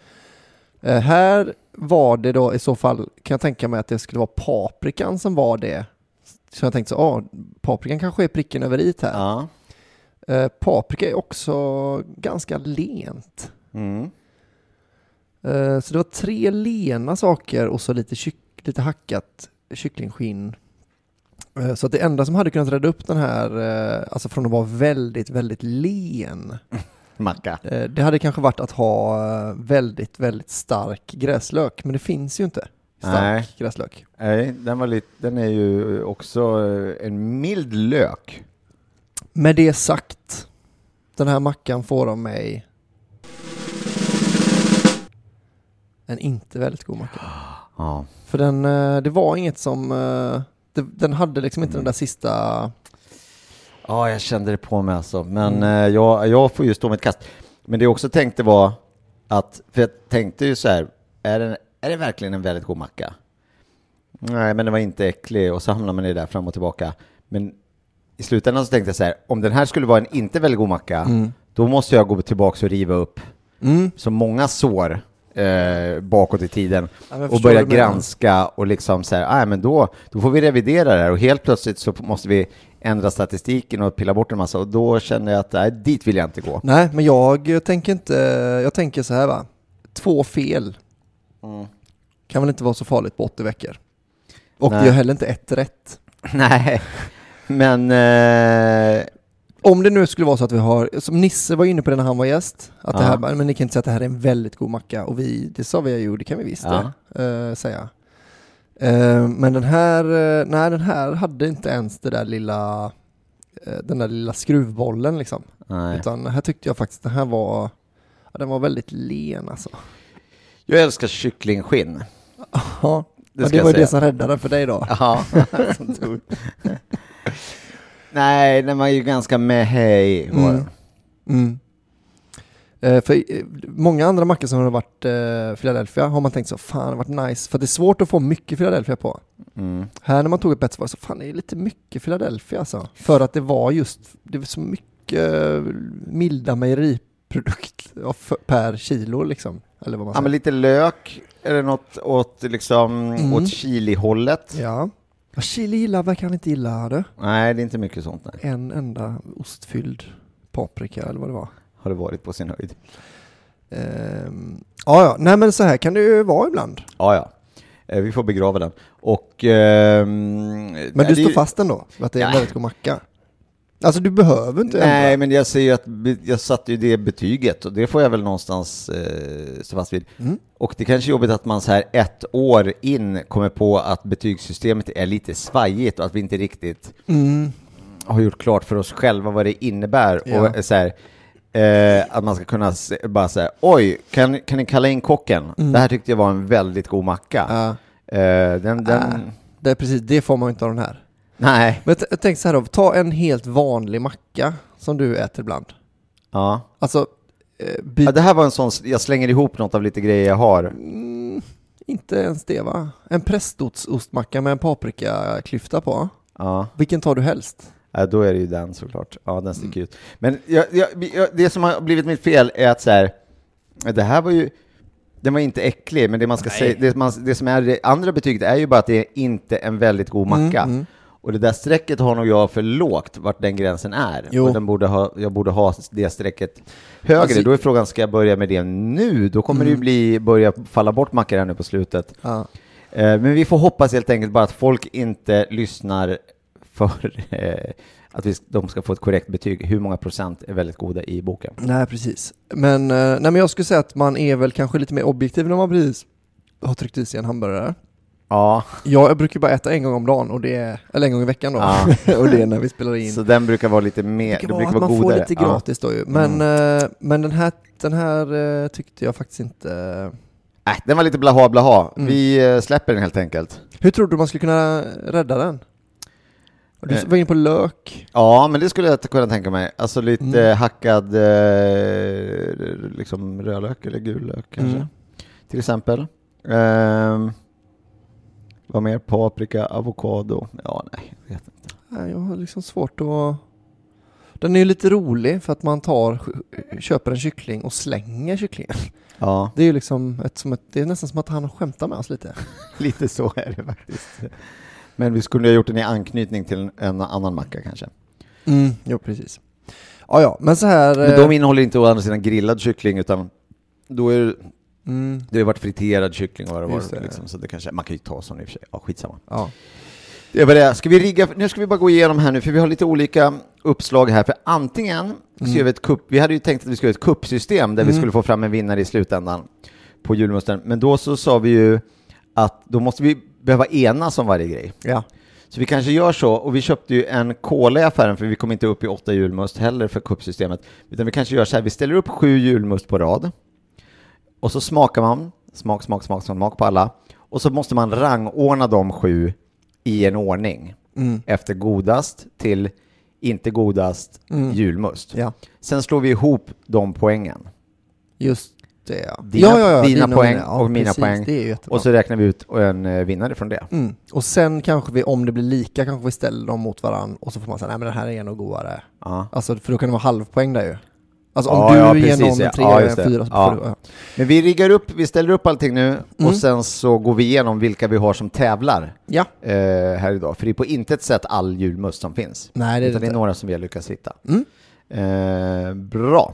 Eh, här var det då i så fall, kan jag tänka mig att det skulle vara paprikan som var det. Så jag tänkte så, ah, paprikan kanske är pricken över i här. Ja. Eh, paprika är också ganska lent. Mm. Eh, så det var tre lena saker och så lite, kyck, lite hackat kycklingskinn. Eh, så att det enda som hade kunnat rädda upp den här, eh, alltså från att vara väldigt, väldigt len, [LAUGHS] Macka. eh, det hade kanske varit att ha väldigt, väldigt stark gräslök. Men det finns ju inte stark Nej. gräslök. Nej, den, var lite, den är ju också en mild lök. Med det sagt, den här mackan får av mig en inte väldigt god macka. [GASPS] Ja. För den, det var inget som, det, den hade liksom inte den där sista, Ja, jag kände det på mig alltså. Men Mm. eh, jag, jag får ju stå mitt kast. Men det jag också tänkte var att, för jag tänkte ju så här, är det, är det verkligen en väldigt god macka? Nej, men den var inte äcklig och så hamnar man i det där fram och tillbaka. Men i slutändan så tänkte jag så här, om den här skulle vara en inte väldigt god macka, Mm. då måste jag gå tillbaka och riva upp Mm. så många sår eh, bakåt i tiden Ja, och börja granska och liksom så här, "Nej, men då, då får vi revidera det här och helt plötsligt så måste vi ändra statistiken och pilla bort en massa och då känner jag att nej, dit vill jag inte gå. nej men jag tänker inte, jag tänker så här va, två fel Mm. kan väl inte vara så farligt på 80 veckor. Och Nej. det gör heller inte ett rätt. [LAUGHS] Nej, men eh, Om det nu skulle vara så att vi har, som Nisse var inne på det när han var gäst, att det Ja. här, men ni kan inte säga att det här är en väldigt god macka och vi, det sa vi ju, det kan vi visst Ja. eh, säga. Eh, men den här, eh, nej den här hade inte ens det där lilla, den där lilla skruvbollen liksom. nej. Utan här tyckte jag faktiskt den här var, ja, den var väldigt len alltså. jag älskar kycklingskinn. Ja, Det det, ska det var ju det som räddade för dig då. Ja, [LAUGHS] Nej, den var ju ganska med hej. Mm. Mm. Eh, för eh, många andra mackor som har varit eh, Philadelphia har man tänkt så, fan det har varit nice, för det är svårt att få mycket Philadelphia på. Mm. Här när man tog ett bett så var det så, fan det är lite mycket Philadelphia alltså. För att det var just, det var så mycket eh, milda mejeriprodukt ja, per kilo liksom. Eller vad man Ja, säger. men lite lök, det något åt, liksom, Mm. åt chili-hållet? Ja. Ja. Chili gillar verkar han inte gilla det. Nej, det är inte mycket sånt. Nej. En enda ostfylld paprika eller vad det var. Har det varit på sin höjd. Ehm, ja, ja, nej men så här kan det ju vara ibland. Ja, ja. Eh, Vi får begrava den. Och... ehm, Men nej, du det är står ju- fast ändå, att det är en väldigt god macka? Alltså du behöver inte Nej, ändra. men jag säger ju att jag satte ju det betyget och det får jag väl någonstans eh, stå fast vid. Mm. Och det kanske är jobbigt att man så här ett år in kommer på att betygssystemet är lite svajigt och att vi inte riktigt Mm. har gjort klart för oss själva vad det innebär. Ja. Och så här, eh, att man ska kunna se, bara säga, oj, kan, kan ni kalla in kocken? Mm. Det här tyckte jag var en väldigt god macka. Ja. Eh, den, den, Äh, det är precis, det får man inte av den här. Nej, Men jag, t- tänker så här då, ta en helt vanlig macka som du äter ibland. ja. Alltså, eh, ja. Det här var en sån, jag slänger ihop något av lite grejer jag har. mm, inte ens det va? En prästostmacka med en paprikaklyfta på. Ja. Vilken tar du helst? Ja, då är det ju den såklart. Ja, den sticker ut. Men jag, jag, jag, det som har blivit mitt fel är att så här, det här var ju, den var inte äcklig, men det man ska säga, det, man, det som är det andra betyget är ju bara att det är inte en väldigt god macka. Mm, mm. Och det där strecket har nog jag för lågt, vart den gränsen är. Jo. Och den borde ha, jag borde ha det strecket högre. Alltså- Då är frågan, ska jag börja med det nu? Då kommer det ju Mm. bli, börja falla bort mackor här nu på slutet. Ja. Eh, Men vi får hoppas helt enkelt bara att folk inte lyssnar för eh, att vi, de ska få ett korrekt betyg. Hur många procent är väldigt goda i boken? Nej, precis. Men, eh, nej, men jag skulle säga att man är väl kanske lite mer objektiv när man precis har tryckt i sig en hamburgare. Ja, Jag brukar bara äta en gång om dagen, och det är, eller en gång i veckan då. Ja. [LAUGHS] och det är när vi spelar in. så den brukar vara lite mer, Det brukar vara vara att man godare. får lite Ja. gratis då ju. Men, eh, men den här, den här eh, tyckte jag faktiskt inte... Äh, den var lite blaha blaha. Mm. Vi eh, släpper den helt enkelt. Hur tror du man skulle kunna rädda den? Du var inne på lök. Ja, men det skulle jag kunna tänka mig. Alltså lite Mm. hackad liksom rödlök eller gul lök kanske. Mm. Till exempel. Ehm, vad mer? Paprika, avokado. Ja, nej, jag vet inte. Nej, Jag har liksom svårt att... Den är ju lite rolig för att man tar, köper en kyckling och slänger kycklingen. Ja, Det är ju liksom ett, som ett, det är nästan som att han skämtar med oss lite. [LAUGHS] lite så är det faktiskt. Men vi skulle ha gjort den i anknytning till en, en annan macka kanske. Mm, jo, precis. Ja, ja, men så här... Men eh, de innehåller inte å andra sidan grillad kyckling utan då är det, mm, det har varit friterad kyckling och vad det var. det. Liksom, så det kanske, man kan ju ta sån i och för sig. Ja, skitsamma. ja. Det var det. Ska vi rigga, nu ska vi bara gå igenom här nu, för vi har lite olika uppslag här. För antingen så Mm. gör vi ett kupp, vi hade ju tänkt att vi skulle göra ett kuppsystem där vi Mm. skulle få fram en vinnare i slutändan på julmusten. Men då så sa vi ju att då måste vi behöva enas om varje grej. ja. Så vi kanske gör så, och vi köpte ju en kola i affären för vi kom inte upp i åtta julmust heller för kuppsystemet. Utan vi kanske gör så här, vi ställer upp sju julmust på rad. Och så smakar man, smak, smak, smak, smak på alla. Och så måste man rangordna de sju i en ordning. Mm. Efter godast till inte godast Mm. julmust. Ja, Sen slår vi ihop de poängen. just det. Ja. Dina, ja, ja, ja, dina poäng mina. Ja, och mina precis, poäng. Och så räknar vi ut en eh, vinnare från det. Mm. Och sen kanske vi, om det blir lika, kanske vi ställer dem mot varandra och så får man säga, nej men den här är nog godare. Alltså, för då kan det vara halvpoäng där ju. Alltså om Ja, du ja, ger precis, någon en tre Ja, just en fyra så får du... Ja. Men vi riggar upp, vi ställer upp allting nu Mm. och sen så går vi igenom vilka vi har som tävlar ja. eh, här idag. För det är på intet sätt all julmust som finns. Nej, det är Utan det är några som vi har lyckats hitta. Mm. Eh, bra.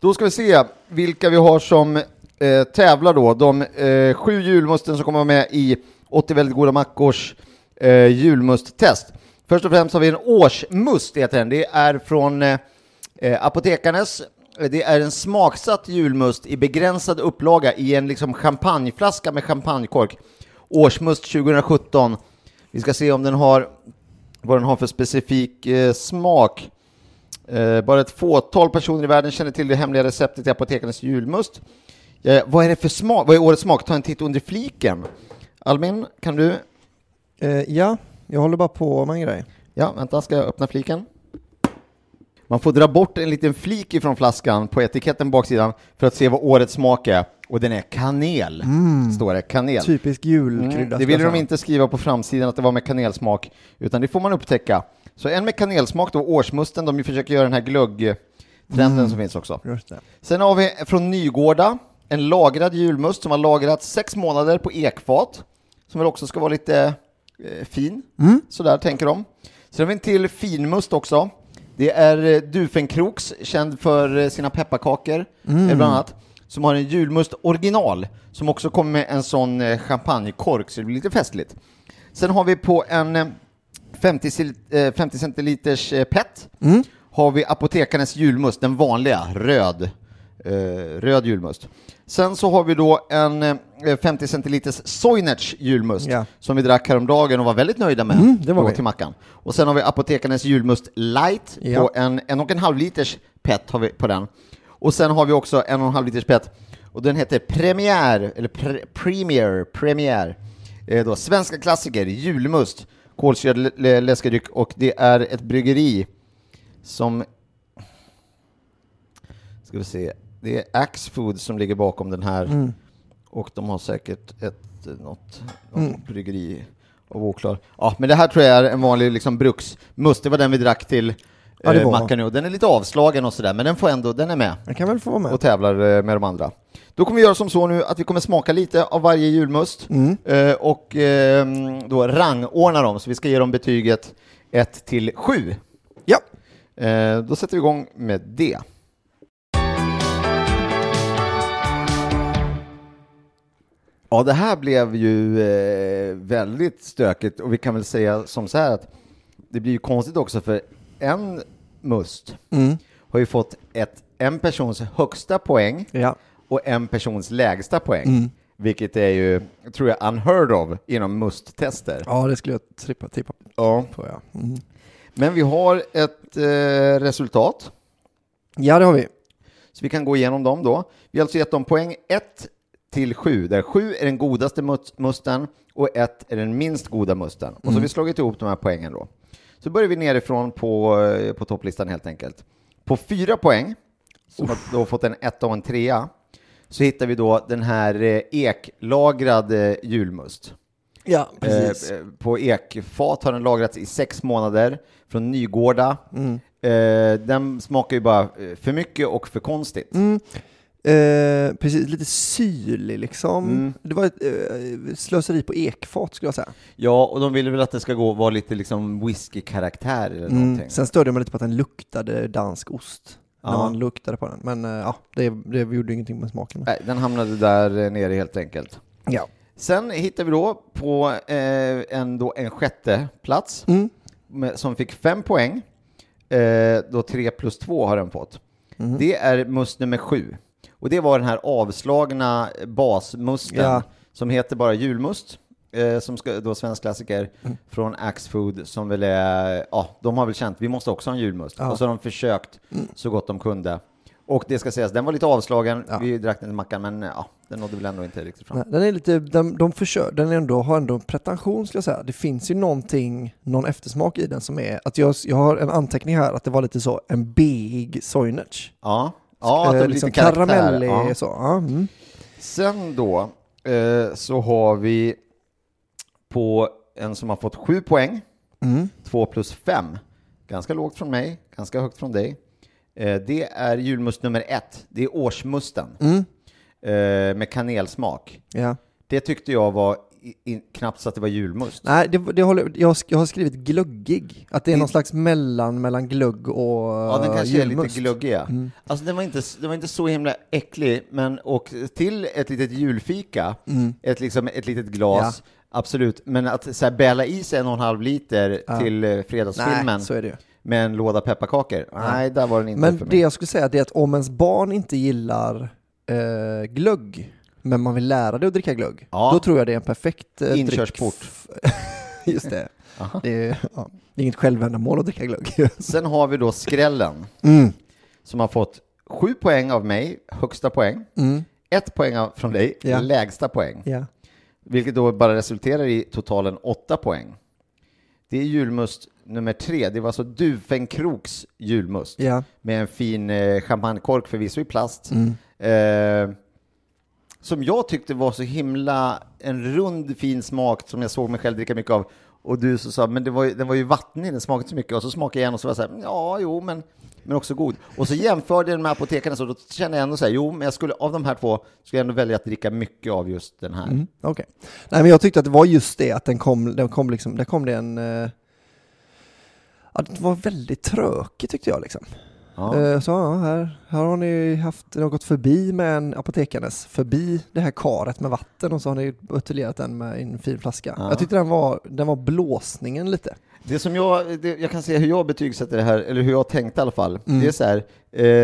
Då ska vi se vilka vi har som eh, tävlar då. De eh, sju julmusten som kommer vara med i 80 väldigt goda mackors eh, julmusttest. Först och främst har vi en årsmust, heter den. Det är från eh, eh Apotekarnes. Eh, det är en smaksatt julmust i begränsad upplaga i en liksom champagneflaska med champagnekork. Årsmust 2017. Vi ska se om den har vad den har för specifik eh, smak. Eh, bara ett fåtal personer i världen känner till det hemliga receptet till apotekarnas julmust. Eh, vad är det för smak? Vad är årets smak? Ta en titt under fliken. Albin, kan du? Eh, ja, jag håller bara på med en grej. Ja, vänta, ska jag öppna fliken? Man får dra bort en liten flik ifrån flaskan på etiketten baksidan för att se vad årets smak är. Och den är kanel, står det. Kanel. Typisk julkrydda. Mm, det ville de inte skriva på framsidan att det var med kanelsmak, utan det får man upptäcka. Så en med kanelsmak då, årsmusten, de försöker göra den här glöggtrenden Mm. som finns också. Sen har vi från Nygårda, en lagrad julmust som har lagrats sex månader på ekfat, som väl också ska vara lite eh, fin. Mm. Sådär tänker de. Sen har vi en till finmust också. Det är eh, Dufenkroks, känd för eh, sina pepparkakor, Mm. bland annat, som har en julmust original, som också kommer med en sån eh, champagnekork, så det blir lite festligt. Sen har vi på en eh, 50, cil- eh, 50 centiliters PET, Mm. har vi Apotekarnes julmust, den vanliga, röd, röd julmust. Sen så har vi då en eh, 50 centiliters Soinerts julmust, Ja. som vi drack häromdagen och var väldigt nöjda med Mm, det var vi. till mackan. Och sen har vi Apotekarnes julmust light Ja. på en en och en halv liters PET har vi på den. Och sen har vi också en och en halv liters PET och den heter Premier, eller pre, Premier, Premier. Eh, då, svenska klassiker, julmust, kolsyrad lä- lä- läskedryck och det är ett bryggeri som ska vi se, det är Axe Food som ligger bakom den här Mm. och de har säkert ett något, något Mm. bryggeri av oklar. Ja, men det här tror jag är en vanlig liksom bruksmust. Det var den vi drack till Ja, eh, mackan nu. Den är lite avslagen och sådär, men den får ändå, den är med Den kan väl få med. och tävlar eh, med de andra. Då kommer vi göra som så nu att vi kommer smaka lite av varje julmust Mm. eh, och eh, då rangordna dem, så vi ska ge dem betyget 1 till 7. Ja. Eh, då sätter vi igång med det. Ja, det här blev ju eh, väldigt stökigt och vi kan väl säga som så här att det blir ju konstigt också för en must Mm. har ju fått ett, en persons högsta poäng Ja. och en persons lägsta poäng. Mm. Vilket är ju, tror jag, unheard of inom musttester. ja, det skulle jag trippa, tippa Ja. på. Ja. Mm. Men vi har ett eh, resultat, ja, det har vi. så vi kan gå igenom dem då. Vi har alltså gett dem poäng 1 till 7, där 7 är den godaste mus- musten och 1 är den minst goda musten. Och så har Mm. vi slagit ihop de här poängen då. Så börjar vi nerifrån på, eh, på topplistan helt enkelt. På 4 poäng, som har då fått en 1 och en 3 så hittar vi då den här eh, eklagrad eh, julmust. Ja, precis. Eh, på ekfat har den lagrats i sex månader från Nygårda. Mm. Eh, den smakar ju bara för mycket och för konstigt. Mm. Eh, precis, lite syrlig liksom. Mm. Det var ett eh, slöseri på ekfat skulle jag säga. Ja, och de vill väl att det ska gå vara lite liksom whisky-karaktär eller någonting. Mm. Sen störde jag mig lite på att den luktade dansk ost. När man luktade på den. Men eh, ja, det, det gjorde ingenting med smaken. Nej, den hamnade där eh, nere helt enkelt. Ja. Sen hittar vi då på eh, en, då en sjätte plats Mm. med, som fick fem poäng. Eh, då tre plus två har den fått. Mm. Det är must nummer sju. Och det var den här avslagna basmusten Ja. som heter bara julmust. Eh, som ska, då svensk klassiker Mm. från Axfood som väl är, ja, de har väl känt, vi måste också ha en julmust. Ja. Och så har de försökt Mm. så gott de kunde. Och det ska sägas, den var lite avslagen, vi drack den till mackan, men ja, den nådde väl ändå inte riktigt fram. Nej, Den är lite, de, de försöker, den ändå, har ändå en pretension skulle jag säga. Det finns ju någonting, någon eftersmak i den som är, att jag, jag har en anteckning här att det var lite så, en beig Soinerts. Ja, ja att det är lite karaktär. liksom karamellig ja. så. Ja, mm. Sen då eh, så har vi på en som har fått sju poäng, Mm. två plus fem, ganska lågt från mig, ganska högt från dig. Eh, det är julmust nummer ett, det är årsmusten Mm. eh, med kanelsmak. Ja. Det tyckte jag var i, i, knappt så att det var julmust. Nej, det, det håller, jag, jag har skrivit glöggig. Att det är Det- någon slags mellan mellan glögg och Ja, den kanske är julmust. lite glöggig. ja. Mm. Alltså den var, inte, den var inte så himla äcklig, men och till ett litet julfika, Mm. ett, liksom, ett litet glas, absolut. Men att så här, bäla i sig en och en halv liter Ja. till eh, fredagsfilmen Nej, så är det ju. med en låda pepparkakor, nej, där var den inte Men för det mig. jag skulle säga det är att om ens barn inte gillar eh, glögg, men man vill lära det att dricka glögg, Ja. då tror jag det är en perfekt eh, Inkörsport. [LAUGHS] Just det. Det är, ja, det är inget självändamål att dricka glögg. [LAUGHS] Sen har vi då skrällen, Mm. som har fått sju poäng av mig, högsta poäng, Mm. ett poäng av, från dig, Ja. lägsta poäng. Ja. Vilket då bara resulterar i totalen åtta poäng. Det är julmust nummer tre. Det var alltså Duvfängkroks julmust. Med en fin eh, champagnekork, förvisso i plast. Mm. Eh, som jag tyckte var så himla en rund fin smak som jag såg mig själv dricka mycket av. Och du så sa, men det var, den var ju vattnig, den smakade inte så mycket. Och så smakade jag igen och så var jag så här, ja, jo, men, men också god. Och så jämförde jag den med apotekarna, så då kände jag ändå så här, jo, men jag skulle, av de här två, skulle jag ändå välja att dricka mycket av just den här. Mm, Okej. Nej men jag tyckte att det var just det att den kom, den kom liksom, där kom det en... Eh, ja, det var väldigt trökig tyckte jag liksom. Ja. Eh, så ja, här, här har ni haft, gått förbi med en apotekarnes, förbi det här karet med vatten och så har ni buteljerat den med en fin flaska. Ja. Jag tyckte den var, den var blåsningen lite. Det som jag, det, jag kan säga hur jag betygsätter det här, eller hur jag tänkte i alla fall. Mm. Det är så här,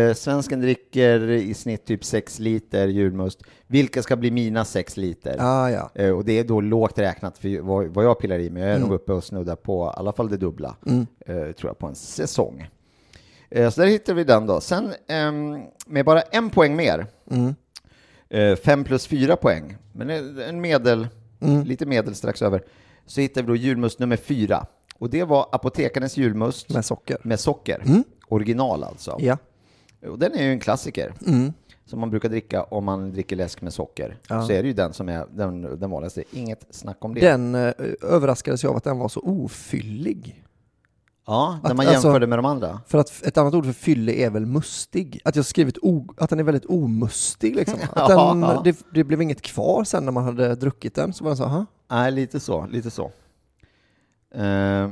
eh, svensken dricker i snitt typ 6 liter julmust. Vilka ska bli mina 6 liter? Ah, ja. Eh, och det är då lågt räknat för vad, vad jag pillar i mig. Jag är Mm. nog uppe och snuddar på i alla fall det dubbla, Mm. eh, tror jag, på en säsong. Eh, så där hittar vi den då. Sen ehm, med bara en poäng mer, Mm. eh, fem plus fyra poäng, men en medel, Mm. lite medel strax över, så hittar vi då julmust nummer fyra. Och det var apotekarnas julmust Med socker. med socker. Mm. Original alltså. Ja. Och den är ju en klassiker Mm. som man brukar dricka om man dricker läsk med socker. Ja. Så är det ju den som är den, den vanligaste. Inget snack om det. Den eh, överraskades jag av att den var så ofyllig. Ja, när att- man alltså- jämför det med de andra. För att ett annat ord för fyllig är väl mustig. Att jag skrivit o, att den är väldigt omustig liksom. [LAUGHS] Att Ja. den, det, det blev inget kvar sen när man hade druckit den. Så var den så, aha. Nej, lite så. Lite så. Eh,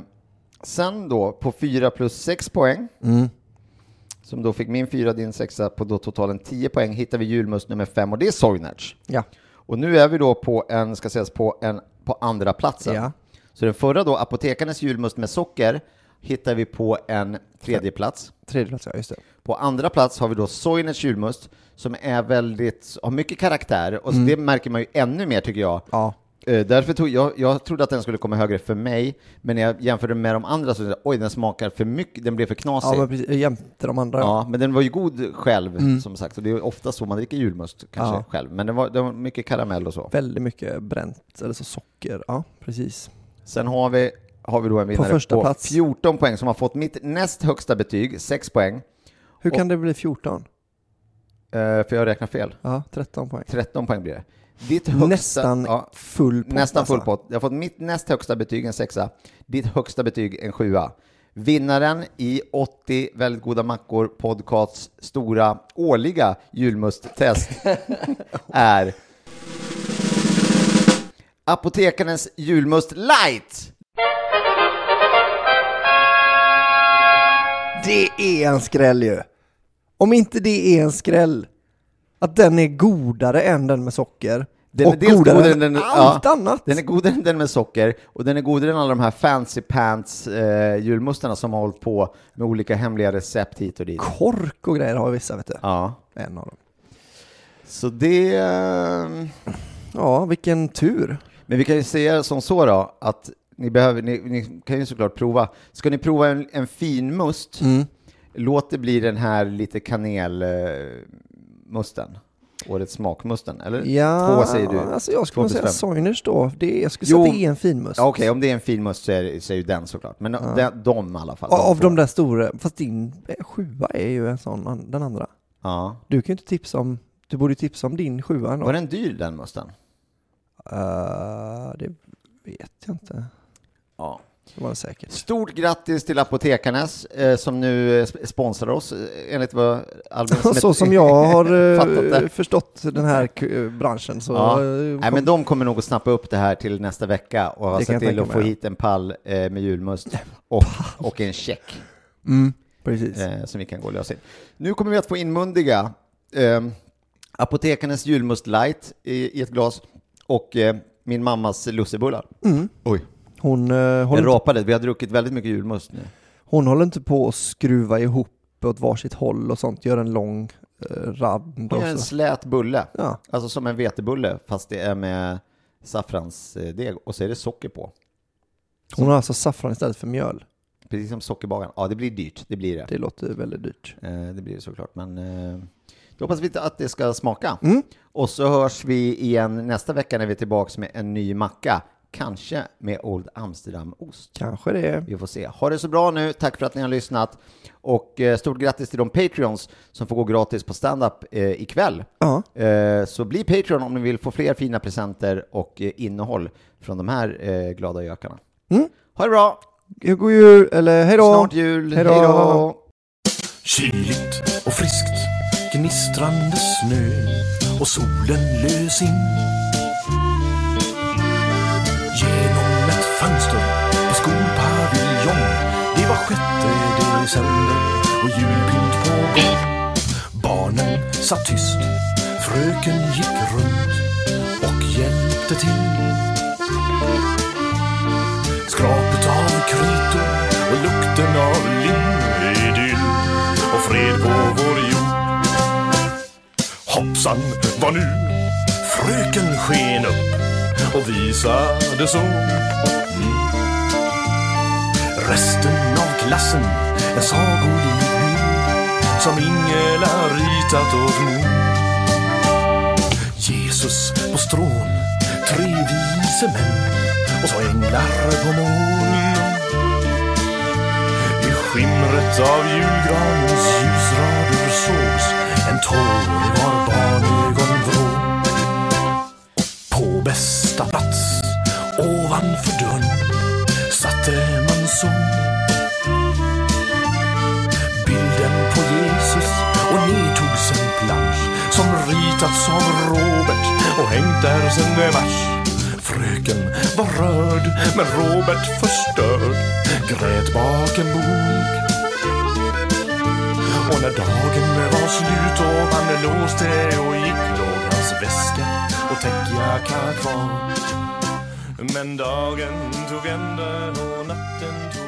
sen då, på 4 plus 6 poäng, Mm. som då fick min 4, din 6 på då totalen 10 poäng, hittar vi julmust nummer 5 och det är Soinerts. Ja. Och nu är vi då på en, ska sägas, på en på andra platsen. Ja. Så den förra då, apotekarnas julmust med socker, hittar vi på en tredje plats. Tredje plats, ja just det. På andra plats har vi då Soinerts julmust som är väldigt, har mycket karaktär och Mm. det märker man ju ännu mer tycker jag. Ja. Eh, Därför tog jag, jag trodde att den skulle komma högre för mig, men när jag jämförde med de andra så oj, den smakar för mycket, den blev för knasig. Ja, men precis, jämte de andra. Ja, men den var ju god själv, Mm. som sagt. Och det är ofta så man dricker julmust, kanske Ja. själv. Men den var, var mycket karamell och så. Väldigt mycket bränt, eller så socker. Ja, precis. Sen har vi, har vi då en vinnare första på plats. 14 poäng som har fått mitt näst högsta betyg, 6 poäng. Hur kan det bli 14? Eh, för jag räknar fel. Ja, 13 poäng. 13 poäng blir det. Ditt högsta, Nästan ja, full pott Nästan full alltså. pott. Jag har fått mitt näst högsta betyg, en sexa. Ditt högsta betyg, en sjua. Vinnaren i 80 väldigt goda mackor podcasts stora årliga julmusttest [LAUGHS] är Apotekarens julmust light. Det är en skräll ju. Om inte det är en skräll, att den är godare än den med socker. Den och är godare godare än än allt ja, annat. Den är godare än den med socker och den är godare än alla de här fancy pants eh, julmustarna som har hållit på med olika hemliga recept hit och dit. Kork och grejer har vissa, vet du. Ja. En av dem. Så det... eh, Ja, vilken tur. Men vi kan ju säga som så då, att ni, behöver, ni, ni kan ju såklart prova. Ska ni prova en, en fin must, Mm. låt det bli den här lite kanelmusten. Årets smakmusten, eller? Ja, Två säger du. alltså jag skulle säga. Soiners då. Det är, jag skulle säga att det är en fin must. Ja, Okej, om det är en fin must så är, så är ju den såklart. Men de, de i alla fall. Av får- de där stora, fast din eh, sjua är ju en sån, den andra. Ja. Du kan ju inte tipsa om, du borde tipsa om din sjua ändå. Var den dyr den musten? Uh, det vet jag inte. Ja. Det var det säkert. Stort grattis till Apotekarnes eh, som nu eh, sp- sponsrar oss eh, enligt vad Albin Smith- [LAUGHS] så som jag har [LAUGHS] eh, förstått den här branschen så... Ja. eh, Nej, kom- men de kommer nog att snappa upp det här till nästa vecka och ha sett jag till att få hit en pall eh, med julmust och, och en check Mm, precis. eh, som vi kan gå och lösa in. Nu kommer vi att få inmundiga eh, Apotekarnes julmust light i, i ett glas och min mammas lussebullar. Mm. Oj, Hon, eh, jag håller rapade. Vi har druckit väldigt mycket julmust nu. hon håller inte på att skruva ihop åt varsitt håll och sånt, gör en lång eh, rad. Hon gör en slät bulle, Ja. alltså som en vetebulle fast det är med saffransdeg och så är det socker på. Hon har alltså saffran istället för mjöl. Precis som sockerbagaren. Ja, det blir dyrt, det blir det. Det låter väldigt dyrt. Eh, det blir det såklart, men eh, då hoppas vi att det ska smaka. Mm. Och så hörs vi igen nästa vecka när vi är tillbaka med en ny macka. Kanske med Old Amsterdam-ost. Kanske det. Vi får se. Ha det så bra nu. Tack för att ni har lyssnat. Och eh, stort grattis till de Patreons som får gå gratis på standup eh, ikväll. Ja. Eh, så bli Patreon om ni vill få fler fina presenter och eh, innehåll från de här eh, glada gökarna. Mm. Ha det bra! God jul, eller hej då! Snart jul. Hej då. Hej då. Kyligt och friskt, gnistrande snö och solen lös in. Sjätte december och julpynt på gång. Barnen satt tyst, fröken gick runt och hjälpte till. Skrapet av kritor och lukten av lim-idyll och fred på vår jord. Hoppsan, vad nu? Fröken sken upp och visade så. Resten av klassen en sagolik bild som Ingela ritat åt mor. Jesus på strån, tre vise män och så änglar på moln. I skimret av julgranens ljusrader sågs en tår i var barnögon vrå. På bästa plats ovanför dörren satte som ritats av Robert och hängt där sen mars. Fröken var rörd men Robert förstörd grät bak en bok. Och när dagen var slut och han låste och gick låg hans väska och täckjacka kvar. Men dagen tog ända och natten tog